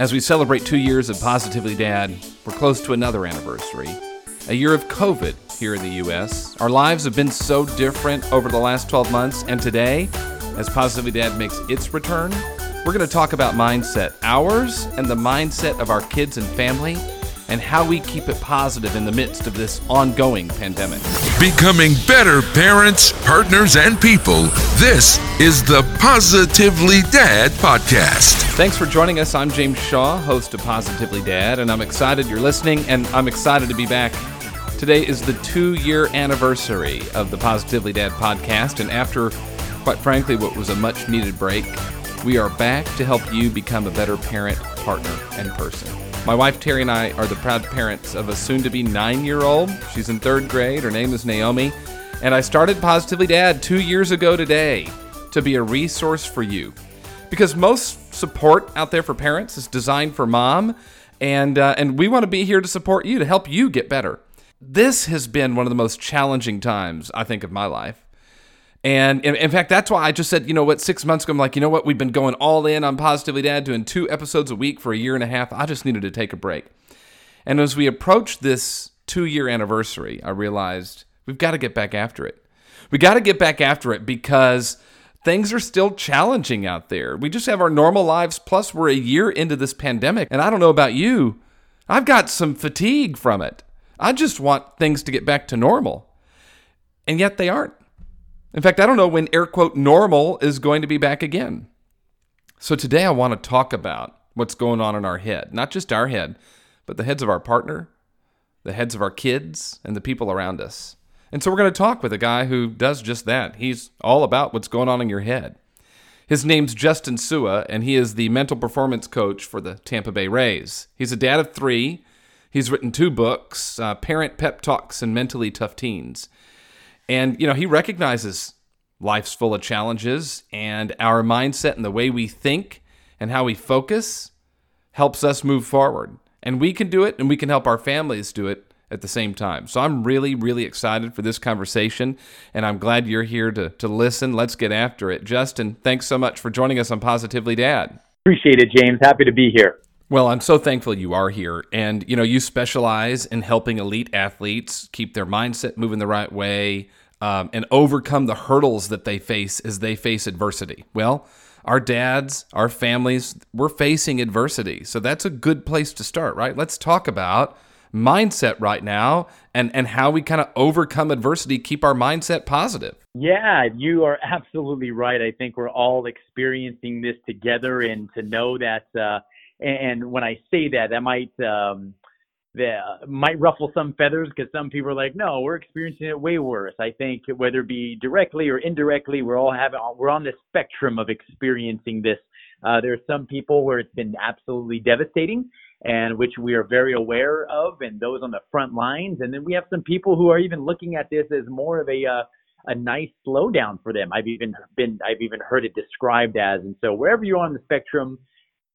As we celebrate two years of Positively Dad, we're close to another anniversary. A year of COVID here in the U.S. Our lives have been so different over the last 12 months, and today, as Positively Dad makes its return, we're going to talk about mindset, ours and the mindset of our kids and family, and how we keep it positive in the midst of this ongoing pandemic. Becoming better parents, partners, and people. This is the Positively Dad Podcast. Thanks for joining us. I'm James Shaw, host of Positively Dad, and I'm excited you're listening, and I'm excited to be back. Today is the two year anniversary of the Positively Dad podcast, and after, quite frankly, what was a much needed break, we are back to help you become a better parent, partner, and person. My wife Terry and I are the proud parents of a soon to be nine year old. She's in third grade. Her name is Naomi. And I started Positively Dad two years ago today to be a resource for you. Because most support out there for parents is designed for mom, and, uh, and we want to be here to support you, to help you get better. This has been one of the most challenging times, I think, of my life. And in, fact, that's why I just said, you know what, six months ago, I'm like, you know what, we've been going all in on Positively Dad, doing two episodes a week for a year and a half. I just needed to take a break. And as we approached this two year anniversary, I realized we've got to get back after it. We got to get back after it because things are still challenging out there. We just have our normal lives, plus, we're a year into this pandemic. And I don't know about you, I've got some fatigue from it. I just want things to get back to normal. And yet they aren't. In fact, I don't know when air quote normal is going to be back again. So today I want to talk about what's going on in our head, not just our head, but the heads of our partner, the heads of our kids, and the people around us. And so we're going to talk with a guy who does just that. He's all about what's going on in your head. His name's Justin Sua, and he is the mental performance coach for the Tampa Bay Rays. He's a dad of three. He's written two books, uh, Parent Pep Talks and Mentally Tough Teens. And, you know, he recognizes life's full of challenges, and our mindset and the way we think and how we focus helps us move forward. And we can do it, and we can help our families do it at the same time. So I'm really, really excited for this conversation, and I'm glad you're here to, to listen. Let's get after it. Justin, thanks so much for joining us on Positively Dad. Appreciate it, James. Happy to be here. Well, I'm so thankful you are here. And, you know, you specialize in helping elite athletes keep their mindset moving the right way, um, and overcome the hurdles that they face as they face adversity. Well, our dads, our families, we're facing adversity. So that's a good place to start, right? Let's talk about mindset right now and, and how we kind of overcome adversity, keep our mindset positive. Yeah, you are absolutely right. I think we're all experiencing this together, and to know that, uh, and when I say that, that might um, that might ruffle some feathers because some people are like, no, we're experiencing it way worse. I think whether it be directly or indirectly, we're all having we're on the spectrum of experiencing this. Uh, there are some people where it's been absolutely devastating, and which we are very aware of, and those on the front lines. And then we have some people who are even looking at this as more of a uh, a nice slowdown for them. I've even been I've even heard it described as. And so wherever you're on the spectrum,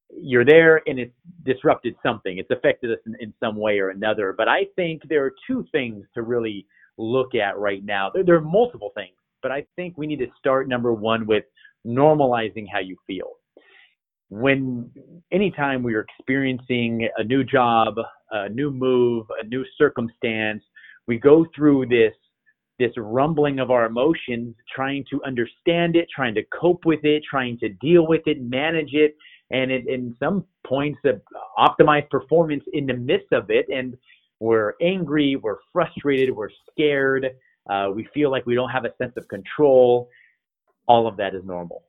you're there and it's disrupted something. It's affected us in, in, some way or another. But I think there are two things to really look at right now. There, there are multiple things, but I think we need to start number one with normalizing how you feel. When anytime we are experiencing a new job, a new move, a new circumstance, we go through this this rumbling of our emotions, trying to understand it, trying to cope with it, trying to deal with it, manage it, and it, in some points of optimized performance in the midst of it. And we're angry, we're frustrated, we're scared, uh, we feel like we don't have a sense of control. All of that is normal.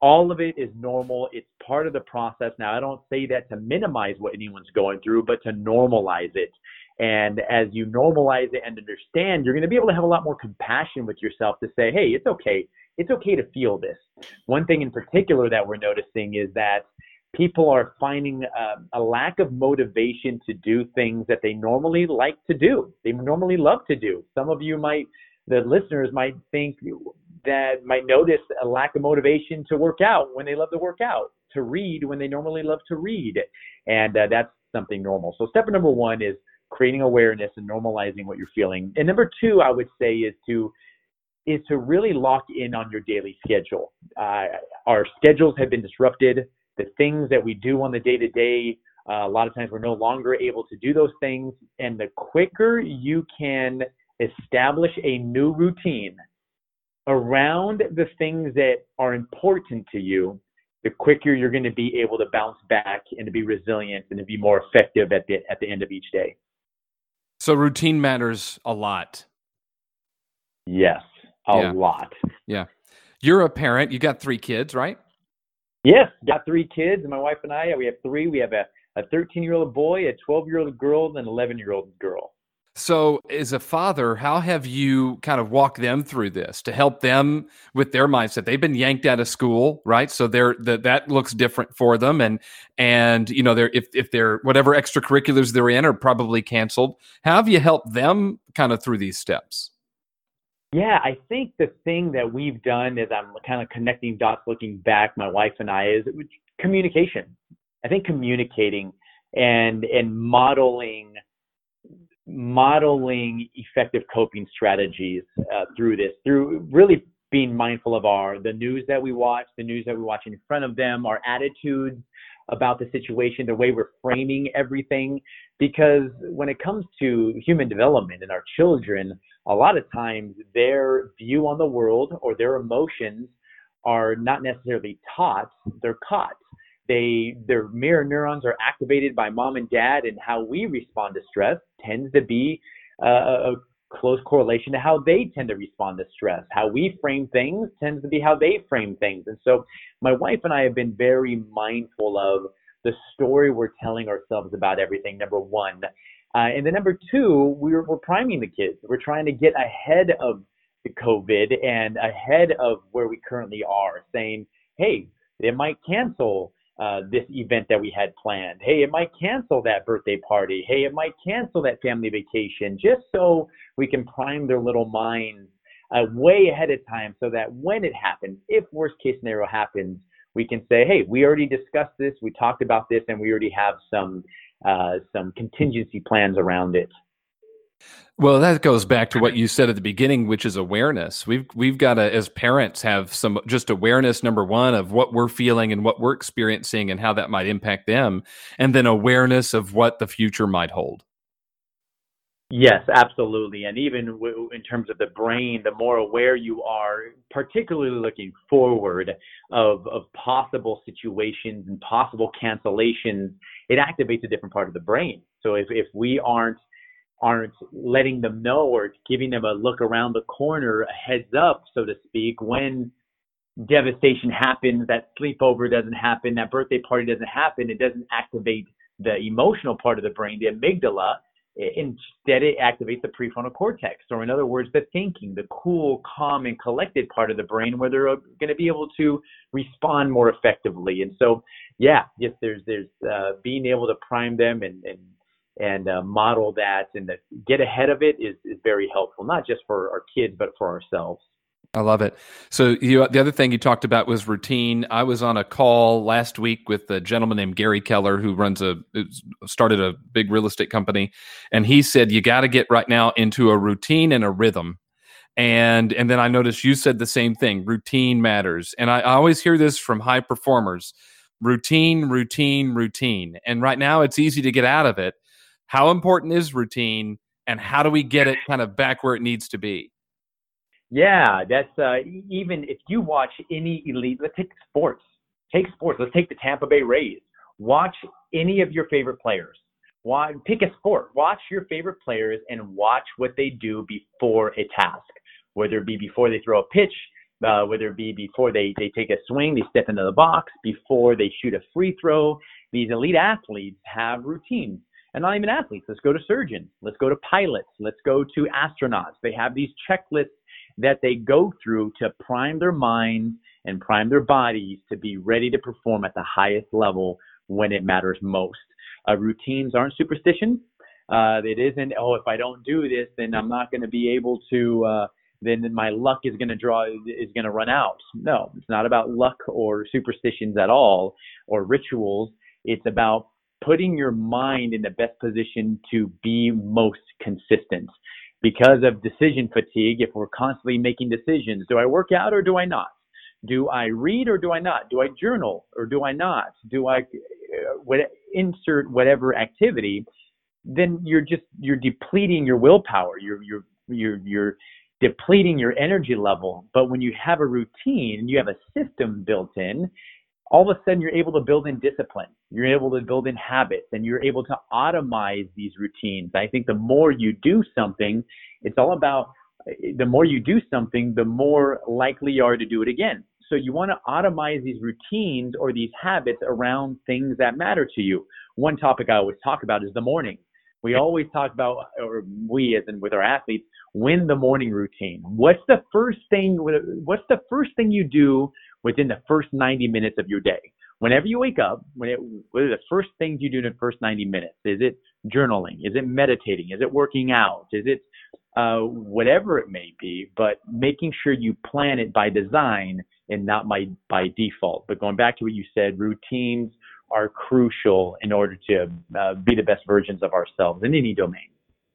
All of it is normal. It's part of the process. Now, I don't say that to minimize what anyone's going through, but to normalize it. And as you normalize it and understand, you're going to be able to have a lot more compassion with yourself to say, hey, it's okay. It's okay to feel this. One thing in particular that we're noticing is that people are finding uh, a lack of motivation to do things that they normally like to do. They normally love to do. Some of you might, the listeners might think that might notice a lack of motivation to work out when they love to work out, to read when they normally love to read. And uh, that's something normal. So step number one is creating awareness and normalizing what you're feeling. And number two, I would say is to is to really lock in on your daily schedule. Uh, our schedules have been disrupted the things that we do on the day to day. A lot of times we're no longer able to do those things. And the quicker you can establish a new routine around the things that are important to you, the quicker you're going to be able to bounce back and to be resilient and to be more effective at the at the end of each day. So routine matters a lot. Yes, a Yeah. lot. Yeah. You're a parent. You got three kids, right? Yes, got three kids. My wife and I, we have three. We have a a 13 year old boy, a 12 year old girl, and an 11 year old girl. So, as a father, how have you kind of walked them through this to help them with their mindset? They've been yanked out of school, right? So they're that that looks different for them, and and you know they're if if they're whatever extracurriculars they're in are probably canceled. How have you helped them kind of through these steps? Yeah, I think the thing that we've done is I'm kind of connecting dots looking back, my wife and I, is communication. I think communicating and and modeling modeling effective coping strategies uh, through this, through really being mindful of our the news that we watch, the news that we watch in front of them, our attitudes about the situation, the way we're framing everything. Because when it comes to human development and our children, a lot of times their view on the world or their emotions are not necessarily taught, they're caught. They their mirror neurons are activated by mom and dad, and how we respond to stress tends to be uh, a close correlation to how they tend to respond to stress. How we frame things tends to be how they frame things. And so my wife and I have been very mindful of the story we're telling ourselves about everything, number one. Uh, and then number two, we're, we're priming the kids. We're trying to get ahead of the COVID and ahead of where we currently are, saying, hey, it might cancel uh, this event that we had planned. Hey, it might cancel that birthday party. Hey, it might cancel that family vacation, just so we can prime their little minds uh, way ahead of time so that when it happens, if worst case scenario happens, we can say, hey, we already discussed this, we talked about this, and we already have some uh, some contingency plans around it. Well, that goes back to what you said at the beginning, which is awareness. We've we've got to, as parents, have some just awareness. Number one of what we're feeling and what we're experiencing, and how that might impact them, and then awareness of what the future might hold. Yes, absolutely. And even w- in terms of the brain, the more aware you are, particularly looking forward of, of possible situations and possible cancellations, it activates a different part of the brain. So if, if we aren't aren't letting them know or giving them a look around the corner, a heads up, so to speak, when devastation happens, that sleepover doesn't happen, that birthday party doesn't happen, it doesn't activate the emotional part of the brain, the amygdala Instead, it activates the prefrontal cortex, or in other words, the thinking, the cool, calm, and collected part of the brain, where they're going to be able to respond more effectively. And so, yeah, yes, there's there's uh, being able to prime them and and and uh, model that and get ahead of it is is very helpful, not just for our kids, but for ourselves. I love it. So you, the other thing you talked about was routine. I was on a call last week with a gentleman named Gary Keller who runs a started a big real estate company, and he said you got to get right now into a routine and a rhythm. And and then I noticed you said the same thing. Routine matters, and I, I always hear this from high performers: routine, routine, routine. And right now, it's easy to get out of it. How important is routine, and how do we get it kind of back where it needs to be? Yeah, that's uh, even if you watch any elite. Let's take sports. Take sports. Let's take the Tampa Bay Rays. Watch any of your favorite players. Why, pick a sport. Watch your favorite players and watch what they do before a task. Whether it be before they throw a pitch, uh, whether it be before they, they take a swing, they step into the box, before they shoot a free throw. These elite athletes have routines. And not even athletes. Let's go to surgeons. Let's go to pilots. Let's go to astronauts. They have these checklists that they go through to prime their minds and prime their bodies to be ready to perform at the highest level when it matters most. Uh, routines aren't superstitions. Uh, it isn't, oh, if I don't do this, then I'm not going to be able to, uh, then my luck is going to draw, is going to run out. No, it's not about luck or superstitions at all or rituals. It's about putting your mind in the best position to be most consistent because of decision fatigue, if we're constantly making decisions, do I work out or do I not? Do I read or do I not? Do I journal or do I not? Do I uh, what, insert whatever activity? Then you're just you're depleting your willpower. You're you're you're you're depleting your energy level. But when you have a routine and you have a system built in, all of a sudden you're able to build in discipline. You're able to build in habits and you're able to automize these routines. I think the more you do something, it's all about the more you do something, the more likely you are to do it again. So you want to automize these routines or these habits around things that matter to you. One topic I always talk about is the morning. We always talk about, or we as in with our athletes, win the morning routine. What's the first thing? What's the first thing you do within the first 90 minutes of your day? Whenever you wake up, when it, what are the first things you do in the first 90 minutes? Is it journaling? Is it meditating? Is it working out? Is it uh, whatever it may be? But making sure you plan it by design and not by by default. But going back to what you said, routines are crucial in order to uh, be the best versions of ourselves in any domain.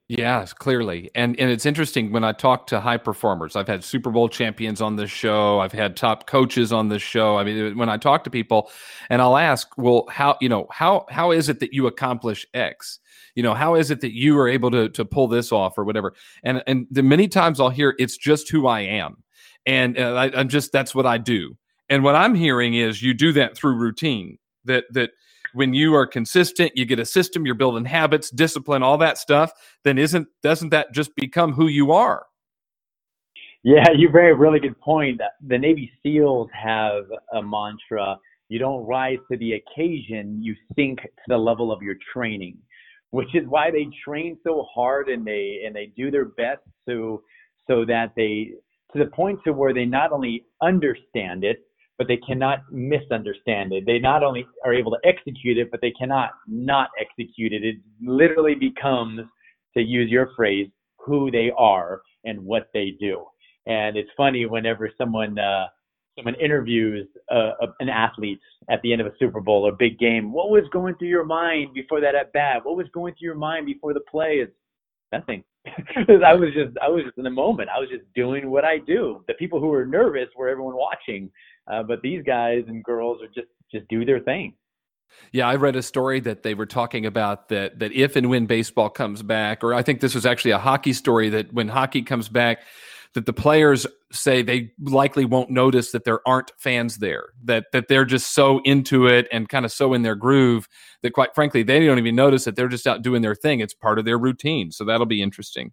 Yes, clearly. And and it's interesting when I talk to high performers. I've had Super Bowl champions on this show. I've had top coaches on this show. I mean, when I talk to people and I'll ask, "Well, how, you know, how how is it that you accomplish X?" You know, how is it that you are able to to pull this off or whatever? And and the many times I'll hear it's just who I am. And uh, I, I'm just that's what I do. And what I'm hearing is you do that through routine. That that when you are consistent, you get a system, you're building habits, discipline, all that stuff, then isn't doesn't that just become who you are? Yeah, you bring a really good point. The Navy SEALs have a mantra: you don't rise to the occasion, you sink to the level of your training. Which is why they train so hard and they and they do their best so so that they to the point to where they not only understand it, but they cannot misunderstand it. They not only are able to execute it, but they cannot not execute it. It literally becomes, to use your phrase, who they are and what they do. And it's funny whenever someone uh, someone interviews uh, an athlete at the end of a Super Bowl or big game. What was going through your mind before that at bat? What was going through your mind before the play? It's nothing. I was just I was just in the moment. I was just doing what I do. The people who were nervous were everyone watching, uh, but these guys and girls are just just do their thing. Yeah, I read a story that they were talking about that that if and when baseball comes back, or I think this was actually a hockey story that when hockey comes back, that the players say they likely won't notice that there aren't fans there that that they're just so into it and kind of so in their groove that quite frankly they don't even notice that they're just out doing their thing. It's part of their routine. So that'll be interesting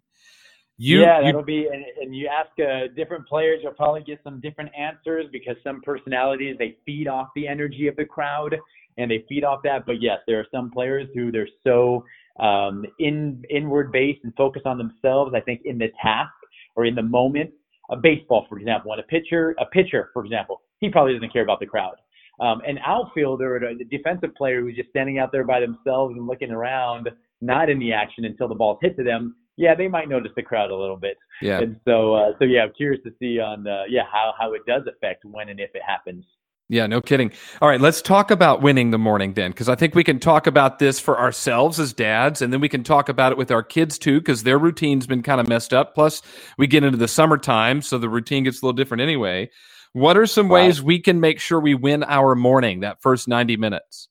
you, yeah, that'll you, be, and, and you ask uh, different players, you'll probably get some different answers because some personalities they feed off the energy of the crowd and they feed off that. But yes, there are some players who they're so um, in inward based and focused on themselves. I think in the task or in the moment. A baseball, for example, when a pitcher, a pitcher, for example, he probably doesn't care about the crowd. Um, an outfielder, a defensive player who's just standing out there by themselves and looking around, not in the action until the ball's hit to them, yeah, they might notice the crowd a little bit. Yeah. And so, uh, so yeah, I'm curious to see on, uh, yeah, how how it does affect when and if it happens. Yeah, no kidding. All right, let's talk about winning the morning then, because I think we can talk about this for ourselves as dads, and then we can talk about it with our kids too, because their routine's been kind of messed up. Plus, we get into the summertime, so the routine gets a little different anyway. What are some ways we can make sure we win our morning, that first 90 minutes?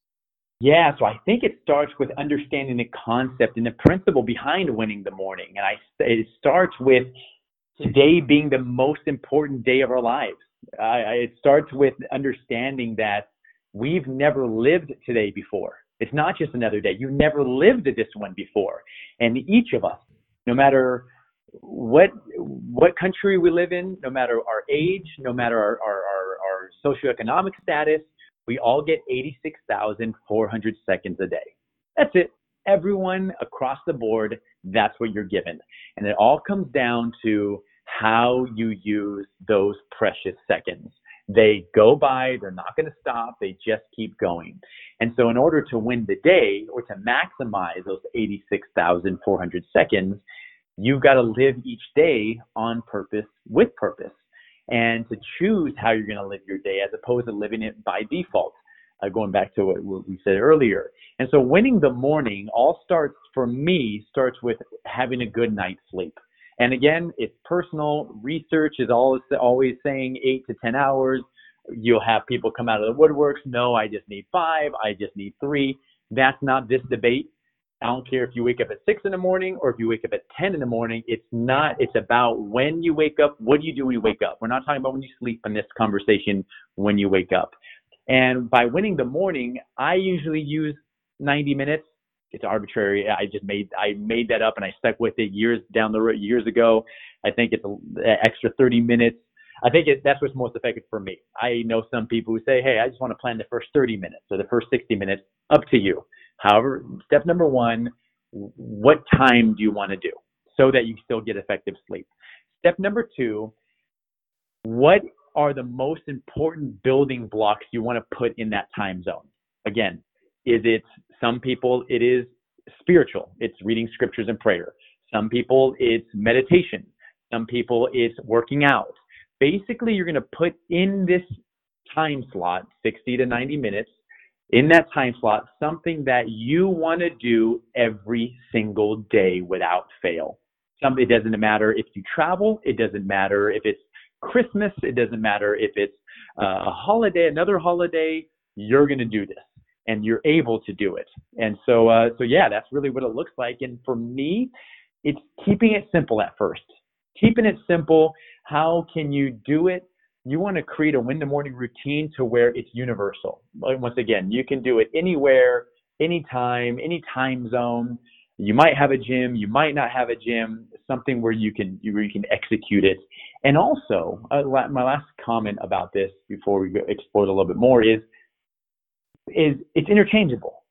Yeah, so I think it starts with understanding the concept and the principle behind winning the morning. And I, it starts with today being the most important day of our lives I, it starts with understanding that we've never lived today before. It's not just another day. You've never lived this one before. And each of us, no matter what what country we live in, no matter our age, no matter our, our, our, our socioeconomic status, we all get 86,400 seconds a day. That's it. Everyone across the board, that's what you're given. And it all comes down to how you use those precious seconds. They go by, they're not going to stop, they just keep going. And so, in order to win the day or to maximize those 86,400 seconds, you've got to live each day on purpose with purpose and to choose how you're going to live your day as opposed to living it by default. Uh, going back to what, what we said earlier. And so winning the morning all starts for me starts with having a good night's sleep. And again, it's personal. Research is always always saying eight to ten hours. You'll have people come out of the woodworks. No, I just need five. I just need three. That's not this debate. I don't care if you wake up at six in the morning or if you wake up at 10 in the morning. It's not, it's about when you wake up. What do you do when you wake up? We're not talking about when you sleep in this conversation when you wake up. And by winning the morning, I usually use 90 minutes. It's arbitrary. I just made I made that up and I stuck with it years down the road years ago. I think it's an extra 30 minutes. I think it, that's what's most effective for me. I know some people who say, "Hey, I just want to plan the first 30 minutes or the first 60 minutes." Up to you. However, step number one: what time do you want to do so that you still get effective sleep? Step number two: what are the most important building blocks you want to put in that time zone? Again, is it some people it is spiritual, it's reading scriptures and prayer. Some people it's meditation. Some people it's working out. Basically, you're going to put in this time slot, 60 to 90 minutes, in that time slot, something that you want to do every single day without fail. Some, it doesn't matter if you travel, it doesn't matter if it's Christmas, it doesn't matter if it's uh, a holiday, another holiday, you're going to do this and you're able to do it. And so, uh, so yeah, that's really what it looks like. And for me, it's keeping it simple at first. Keeping it simple. How can you do it? You want to create a win the morning routine to where it's universal. Once again, you can do it anywhere, anytime, any time zone. You might have a gym, you might not have a gym, something where you can where you can execute it. And also, uh, my last comment about this before we explore it a little bit more is is it's interchangeable.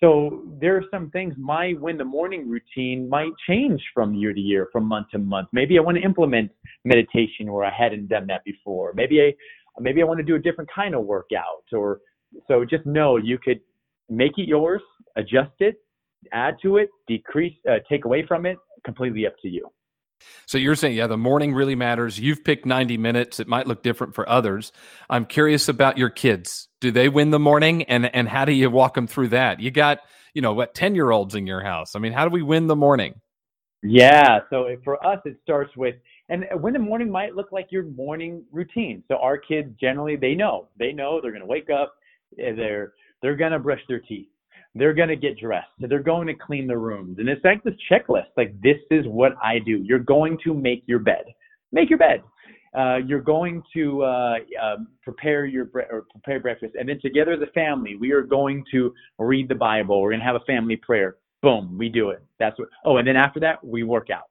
So there are some things my win the morning routine might change from year to year, from month to month. Maybe I want to implement meditation where I hadn't done that before. Maybe I maybe I want to do a different kind of workout or so just know you could make it yours, adjust it, add to it, decrease, uh, take away from it, completely up to you. So you're saying, yeah, the morning really matters. You've picked 90 minutes. It might look different for others. I'm curious about your kids. Do they win the morning? And and how do you walk them through that? You got, you know, what 10 year olds in your house. I mean, how do we win the morning? Yeah. So for us, it starts with, and win the morning might look like your morning routine. So our kids generally, they know, they know they're going to wake up, they're, they're going to brush their teeth they're going to get dressed. They're going to clean the rooms. And it's like this checklist. Like, this is what I do. You're going to make your bed. Make your bed. Uh, you're going to uh, uh, prepare your bre- or prepare breakfast, and then together as a family, we are going to read the Bible. We're going to have a family prayer. Boom, we do it. That's what. Oh, and then after that, we work out.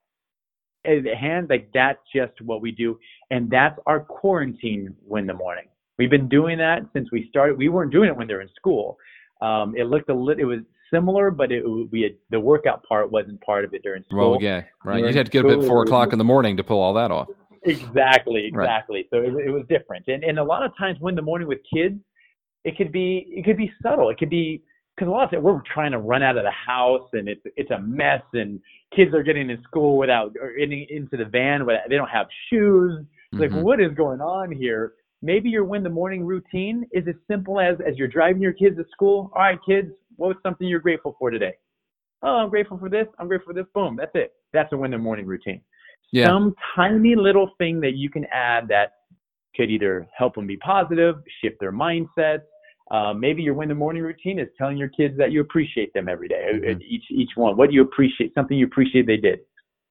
And hand like that's just what we do, and that's our quarantine win the morning. We've been doing that since we started. We weren't doing it when they're in school. Um, it looked a little, it was similar, but it we had, the workout part wasn't part of it during school. Well, yeah, right. You had to get up at four o'clock in the morning to pull all that off. Exactly, exactly. Right. So it, it was different, and and a lot of times when the morning with kids, it could be it could be subtle. It could be because a lot of times we're trying to run out of the house and it's it's a mess, and kids are getting in school without or in, into the van without they don't have shoes. Mm-hmm. Like what is going on here? Maybe your win the morning routine is as simple as as you're driving your kids to school. All right, kids, what's something you're grateful for today? Oh, I'm grateful for this. I'm grateful for this. Boom. That's it. That's a win the morning routine. Yeah. Some tiny little thing that you can add that could either help them be positive, shift their mindset. Uh, maybe your win the morning routine is telling your kids that you appreciate them every day. Mm-hmm. Each each one. What do you appreciate? Something you appreciate they did.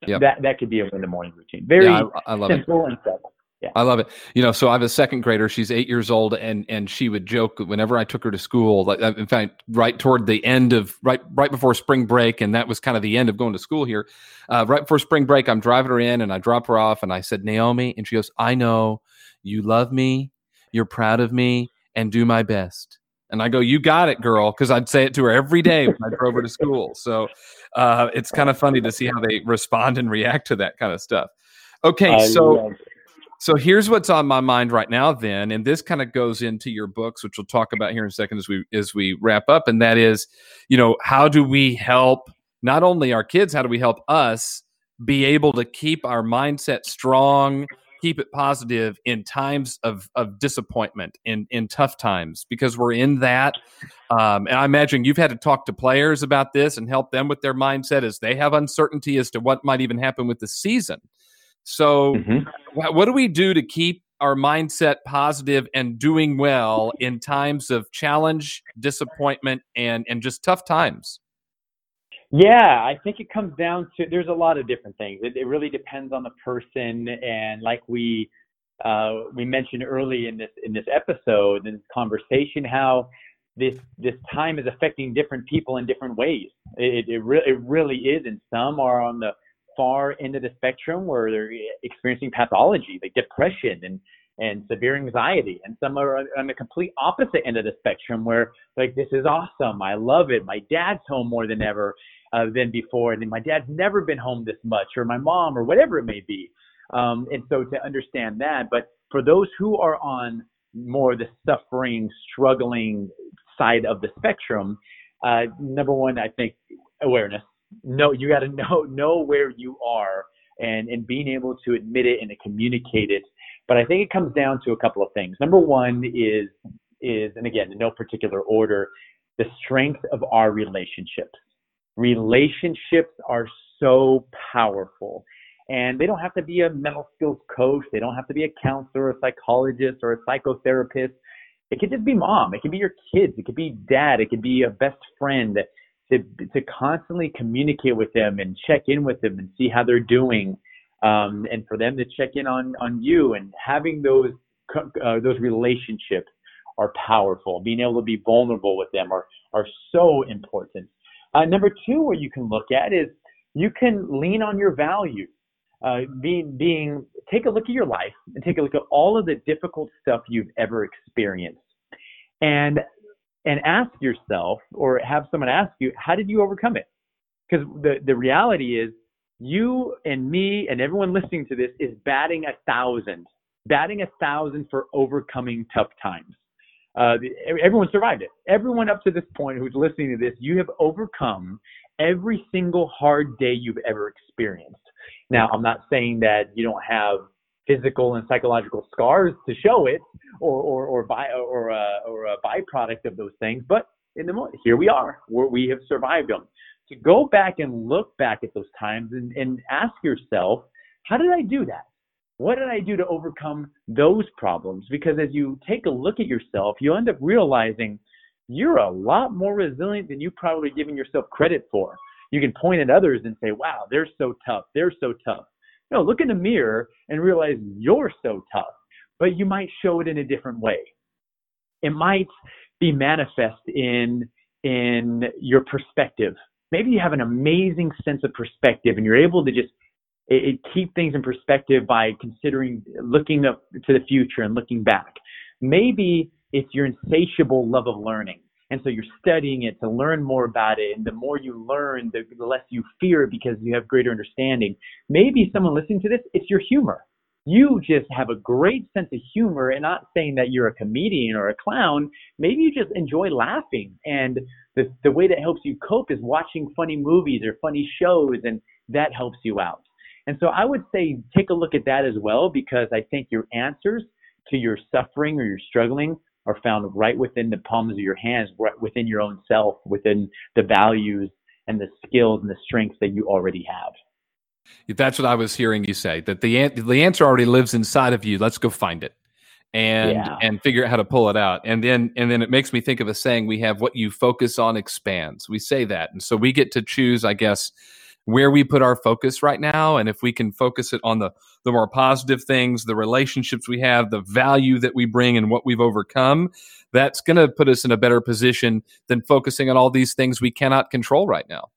Yep. That that could be a win the morning routine. Very yeah, I, I love simple it. and simple. Yeah. I love it. You know, so I have a second grader. She's eight years old, and and she would joke whenever I took her to school. Like, uh, in fact, right toward the end of right right before spring break, and that was kind of the end of going to school here. Uh, right before spring break, I'm driving her in, and I drop her off, and I said, Naomi, and she goes, I know you love me, you're proud of me, and do my best. And I go, you got it, girl, because I'd say it to her every day when I drove her to school. So uh, it's kind of funny to see how they respond and react to that kind of stuff. Okay, I so so here's what's on my mind right now, then, and this kind of goes into your books, which we'll talk about here in a second as we as we wrap up, and that is, you know, how do we help not only our kids, how do we help us be able to keep our mindset strong, keep it positive in times of of disappointment, in in tough times, because we're in that. Um, and I imagine you've had to talk to players about this and help them with their mindset as they have uncertainty as to what might even happen with the season. So, mm-hmm. what do we do to keep our mindset positive and doing well in times of challenge, disappointment, and and just tough times? Yeah, I think it comes down to there's a lot of different things. It, it really depends on the person, and like we uh, we mentioned early in this in this episode in this conversation, how this this time is affecting different people in different ways. It it, re- it really is, and some are on the far end of the spectrum where they're experiencing pathology like depression and and severe anxiety. And some are on the complete opposite end of the spectrum where like this is awesome i love it my dad's home more than ever uh, than before and my dad's never been home this much or my mom or whatever it may be. Um, and so to understand that but for those who are on more the suffering struggling side of the spectrum uh, number one i think awareness know you got to know know where you are and and being able to admit it and to communicate it. But I think it comes down to a couple of things. Number one is is and again in no particular order, the strength of our relationships. Relationships are so powerful. And they don't have to be a mental skills coach. They don't have to be a counselor, a psychologist, or a psychotherapist. It could just be mom. It could be your kids. It could be dad. It could be a best friend to to constantly communicate with them and check in with them and see how they're doing, um, and for them to check in on on you and having those uh, those relationships are powerful. Being able to be vulnerable with them are are so important. Uh, number two, what you can look at is you can lean on your values. Uh, being being take a look at your life and take a look at all of the difficult stuff you've ever experienced and and ask yourself or have someone ask you, how did you overcome it? Because the, the reality is you and me and everyone listening to this is batting a thousand, batting a thousand for overcoming tough times. Uh, everyone survived it. Everyone up to this point who's listening to this, you have overcome every single hard day you've ever experienced. Now, I'm not saying that you don't have physical and psychological scars to show it or or or by or a, or a byproduct of those things but in the moment here we are where we have survived them. To go back and look back at those times and, and ask yourself how did i do that? What did i do to overcome those problems? Because as you take a look at yourself you end up realizing you're a lot more resilient than you probably giving yourself credit for. You can point at others and say wow they're so tough they're so tough no, look in the mirror and realize you're so tough, but you might show it in a different way. It might be manifest in in your perspective. Maybe you have an amazing sense of perspective and you're able to just it, it keep things in perspective by considering looking up to the future and looking back. Maybe it's your insatiable love of learning and so you're studying it to learn more about it. And the more you learn, the, less you fear because you have greater understanding. Maybe someone listening to this, it's your humor. You just have a great sense of humor and not saying that you're a comedian or a clown. Maybe you just enjoy laughing. And the, the way that helps you cope is watching funny movies or funny shows, and that helps you out. And so I would say take a look at that as well because I think your answers to your suffering or your struggling are found right within the palms of your hands, right within your own self, within the values and the skills and the strengths that you already have. That's what I was hearing you say. That the the answer already lives inside of you. Let's go find it, and yeah. and figure out how to pull it out. And then and then it makes me think of a saying we have: "What you focus on expands." We say that, and so we get to choose, I guess, where we put our focus right now and if we can focus it on the the more positive things the relationships we have the value that we bring and what we've overcome that's going to put us in a better position than focusing on all these things we cannot control right now.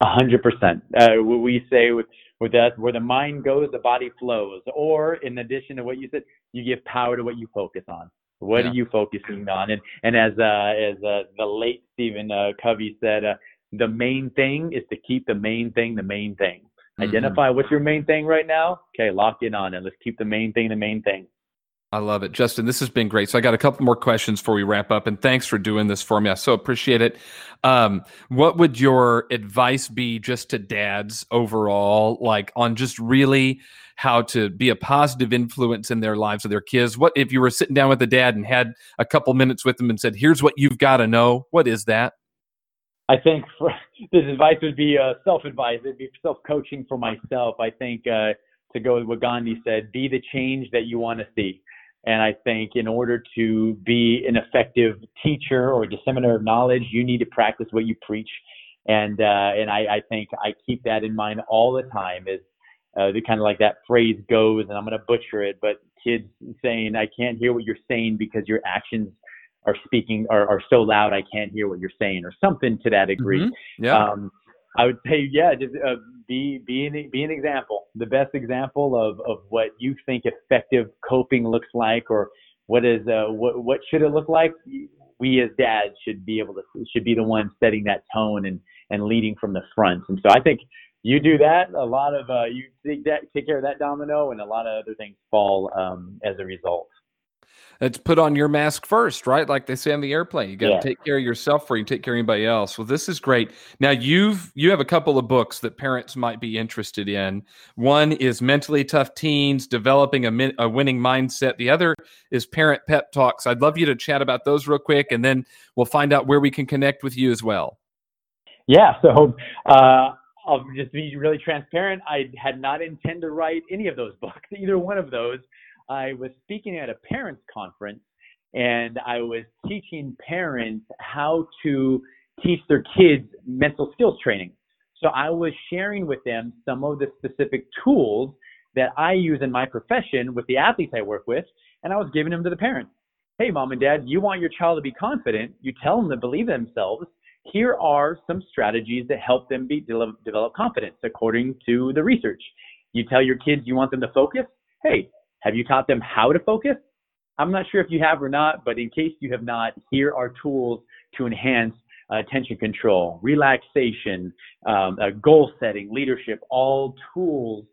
A hundred percent. Uh, we say with with that where the mind goes the body flows. Or in addition to what you said you give power to what you focus on. What yeah. are you focusing on? And and as uh as uh, the late stephen uh, covey said uh, the main thing is to keep the main thing the main thing. Mm-hmm. Identify what's your main thing right now. Okay, lock in on it. Let's keep the main thing the main thing. I love it. Justin, this has been great. So I got a couple more questions before we wrap up. And thanks for doing this for me. I so appreciate it. Um, what would your advice be just to dads overall, like on just really how to be a positive influence in their lives of their kids? What if you were sitting down with a dad and had a couple minutes with them and said, here's what you've got to know? What is that? I think for, this advice would be uh, self advice. It'd be self coaching for myself. I think uh, to go with what Gandhi said: "Be the change that you want to see." And I think in order to be an effective teacher or disseminator of knowledge, you need to practice what you preach. And uh, and I, I think I keep that in mind all the time. Is uh, the kind of like that phrase goes, and I'm going to butcher it, but kids saying, "I can't hear what you're saying because your actions are speaking are, are so loud, I can't hear what you're saying," or something to that degree. Mm-hmm. Yeah. Um, I would say, yeah, just uh, be be an, be an example, the best example of of what you think effective coping looks like, or what is uh, what what should it look like. We as dads should be able to should be the ones setting that tone and and leading from the front. And so I think you do that, a lot of uh, you take that take care of that domino, and a lot of other things fall um, as a result. It's put on your mask first, right? Like they say on the airplane, you got to yeah. take care of yourself before you take care of anybody else. Well, this is great. Now you've you have a couple of books that parents might be interested in. One is Mentally Tough Teens: Developing a, a Winning Mindset. The other is Parent Pep Talks. I'd love you to chat about those real quick, and then we'll find out where we can connect with you as well. Yeah. So. Uh, I'll just be really transparent. I had not intended to write any of those books, either one of those. I was speaking at a parents conference and I was teaching parents how to teach their kids mental skills training. So I was sharing with them some of the specific tools that I use in my profession with the athletes I work with, and I was giving them to the parents. Hey, mom and dad, you want your child to be confident. You tell them to believe themselves. Here are some strategies that help them be develop, confidence according to the research. You tell your kids you want them to focus. Hey, have you taught them how to focus? I'm not sure if you have or not, but in case you have not, here are tools to enhance uh, attention control, relaxation, um, uh, goal setting, leadership, all tools.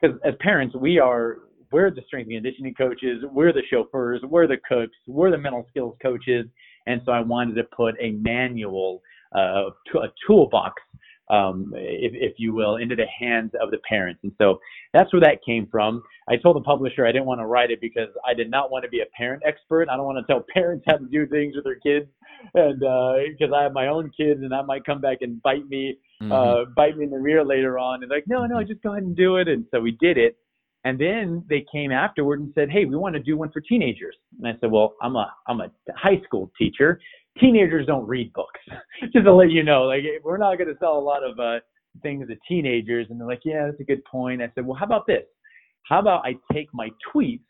Because as parents, we are we're the strength and conditioning coaches, we're the chauffeurs, we're the cooks, we're the mental skills coaches, and so I wanted to put a manual, uh, a toolbox um, if, if you will, into the hands of the parents. And so that's where that came from. I told the publisher I didn't want to write it because I did not want to be a parent expert. I don't want to tell parents how to do things with their kids, and because uh, I have my own kids, and that might come back and bite me, mm-hmm. uh, bite me in the rear later on. And like, no, no, just go ahead and do it. And so we did it. And then they came afterward and said, "Hey, we want to do one for teenagers." And I said, "Well, I'm a I'm a high school teacher, teenagers don't read books. Just to let you know, like we're not going to sell a lot of uh, things to teenagers. And they're like, yeah, that's a good point. I said, well, how about this? How about I take my tweets?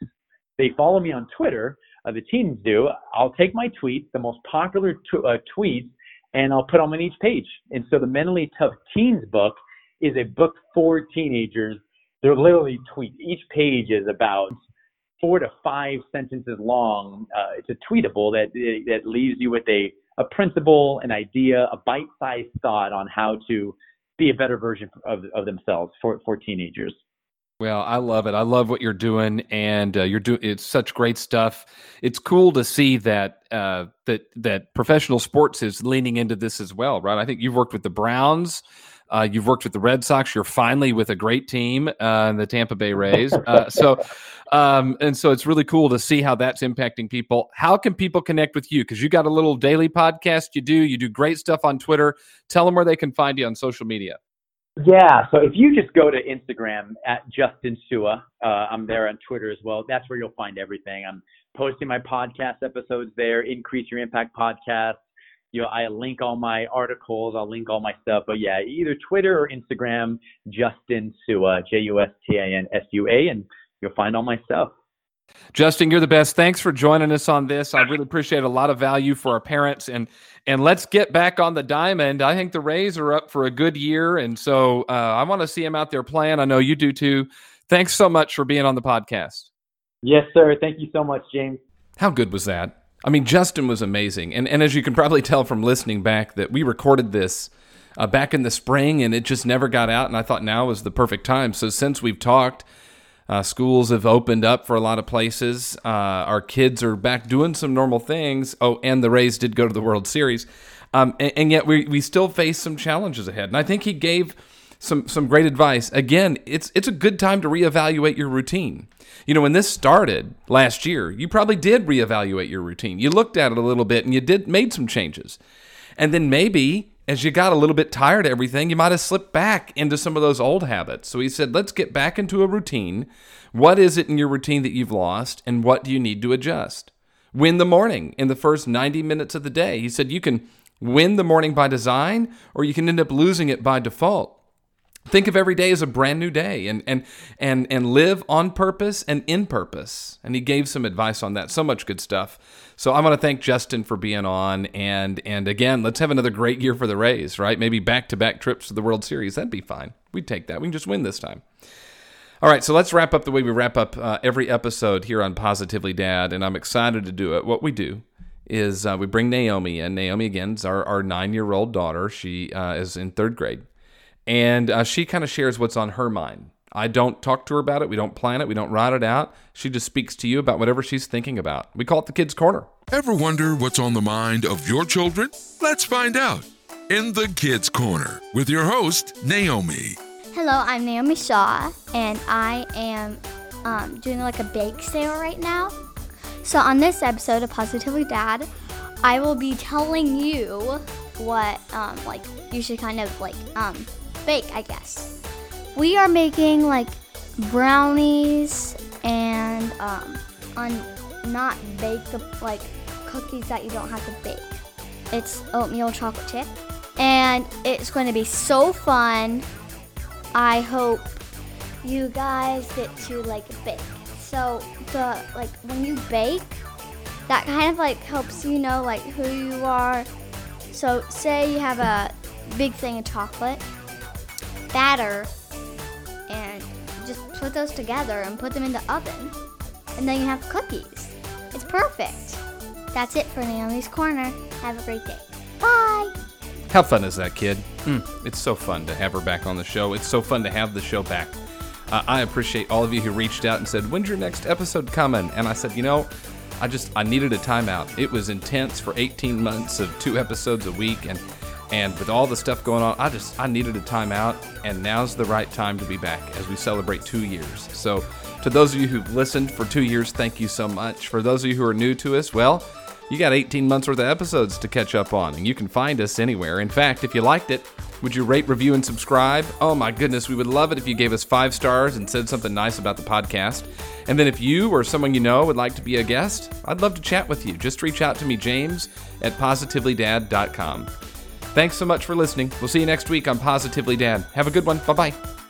They follow me on Twitter. Uh, the teens do. I'll take my tweets, the most popular t- uh, tweets, and I'll put them on each page. And so the Mentally Tough Teens book is a book for teenagers. They're literally tweets. Each page is about four to five sentences long. Uh, it's a tweetable that that leaves you with a a principle, an idea, a bite-sized thought on how to be a better version of of themselves for for teenagers. Well, I love it. I love what you're doing, and uh, you're doing. It's such great stuff. It's cool to see that uh, that that professional sports is leaning into this as well, right? I think you've worked with the Browns. Uh, you've worked with the Red Sox. You're finally with a great team, uh, the Tampa Bay Rays. Uh, so, um, and so it's really cool to see how that's impacting people. How can people connect with you? Because you got a little daily podcast you do. You do great stuff on Twitter. Tell them where they can find you on social media. Yeah, so if you just go to Instagram at Justin Sua, uh, I'm there on Twitter as well. That's where you'll find everything. I'm posting my podcast episodes there. Increase Your Impact podcast you know, I link all my articles, I'll link all my stuff. But yeah, either Twitter or Instagram, Justin Sua, J U S T A N S U A, and you'll find all my stuff. Justin, you're the best. Thanks for joining us on this. I really appreciate a lot of value for our parents and and let's get back on the diamond. I think the Rays are up for a good year, and so uh, I want to see them out there playing. I know you do too. Thanks so much for being on the podcast. Yes, sir. Thank you so much, James. How good was that? I mean, Justin was amazing. And, and as you can probably tell from listening back, that we recorded this uh, back in the spring and it just never got out. And I thought now was the perfect time. So since we've talked, uh, schools have opened up for a lot of places. Uh, our kids are back doing some normal things. Oh, and the Rays did go to the World Series. Um, and, and, yet we, we still face some challenges ahead. And I think he gave some some great advice. Again, it's it's a good time to reevaluate your routine. You know, when this started last year, you probably did reevaluate your routine. You looked at it a little bit and you did made some changes. And then maybe as you got a little bit tired of everything, you might have slipped back into some of those old habits. So he said, let's get back into a routine. What is it in your routine that you've lost, and what do you need to adjust? Win the morning in the first 90 minutes of the day. He said, you can win the morning by design, or you can end up losing it by default. Think of every day as a brand new day and and and and live on purpose and in purpose. And he gave some advice on that. So much good stuff. So I want to thank Justin for being on and and again, let's have another great year for the Rays, right? Maybe back-to-back trips to the World Series. That'd be fine. We'd take that. We can just win this time. All right, so let's wrap up the way we wrap up uh, every episode here on Positively Dad, and I'm excited to do it. What we do is uh, we bring Naomi in. Naomi, again, is our, our nine year old daughter. She uh, is in third grade and uh, she kind of shares what's on her mind. I don't talk to her about it. We don't plan it. We don't write it out. She just speaks to you about whatever she's thinking about. We call it the Kids Corner. Ever wonder what's on the mind of your children? Let's find out in the Kids Corner with your host, Naomi. Hello, I'm Naomi Shaw, and I am um, doing like a bake sale right now. So, on this episode of Positively Dad, I will be telling you what um, like you should kind of like um, bake, I guess. We are making like brownies and um, not bake like cookies that you don't have to bake. It's oatmeal chocolate chip, and it's going to be so fun. I hope you guys get to like bake. So the like when you bake, that kind of like helps you know like who you are. So say you have a big thing of chocolate batter and just put those together and put them in the oven. And then you have cookies. It's perfect. That's it for Naomi's Corner. Have a great day. Bye. How fun is that, kid? Mm, it's so fun to have her back on the show. It's so fun to have the show back. Uh, I appreciate all of you who reached out and said, When's your next episode coming? And I said, You know, I just, I needed a timeout. It was intense for 18 months of two episodes a week. And and with all the stuff going on, I just I needed a timeout, and now's the right time to be back as we celebrate two years. So, to those of you who've listened for two years, thank you so much. For those of you who are new to us, well, you got 18 months worth of episodes to catch up on, and you can find us anywhere. In fact, if you liked it, would you rate, review, and subscribe? Oh my goodness, we would love it if you gave us five stars and said something nice about the podcast. And then if you or someone you know would like to be a guest, I'd love to chat with you. Just reach out to me, James at positivelydad.com. Thanks so much for listening. We'll see you next week on Positively Dad. Have a good one. Bye bye.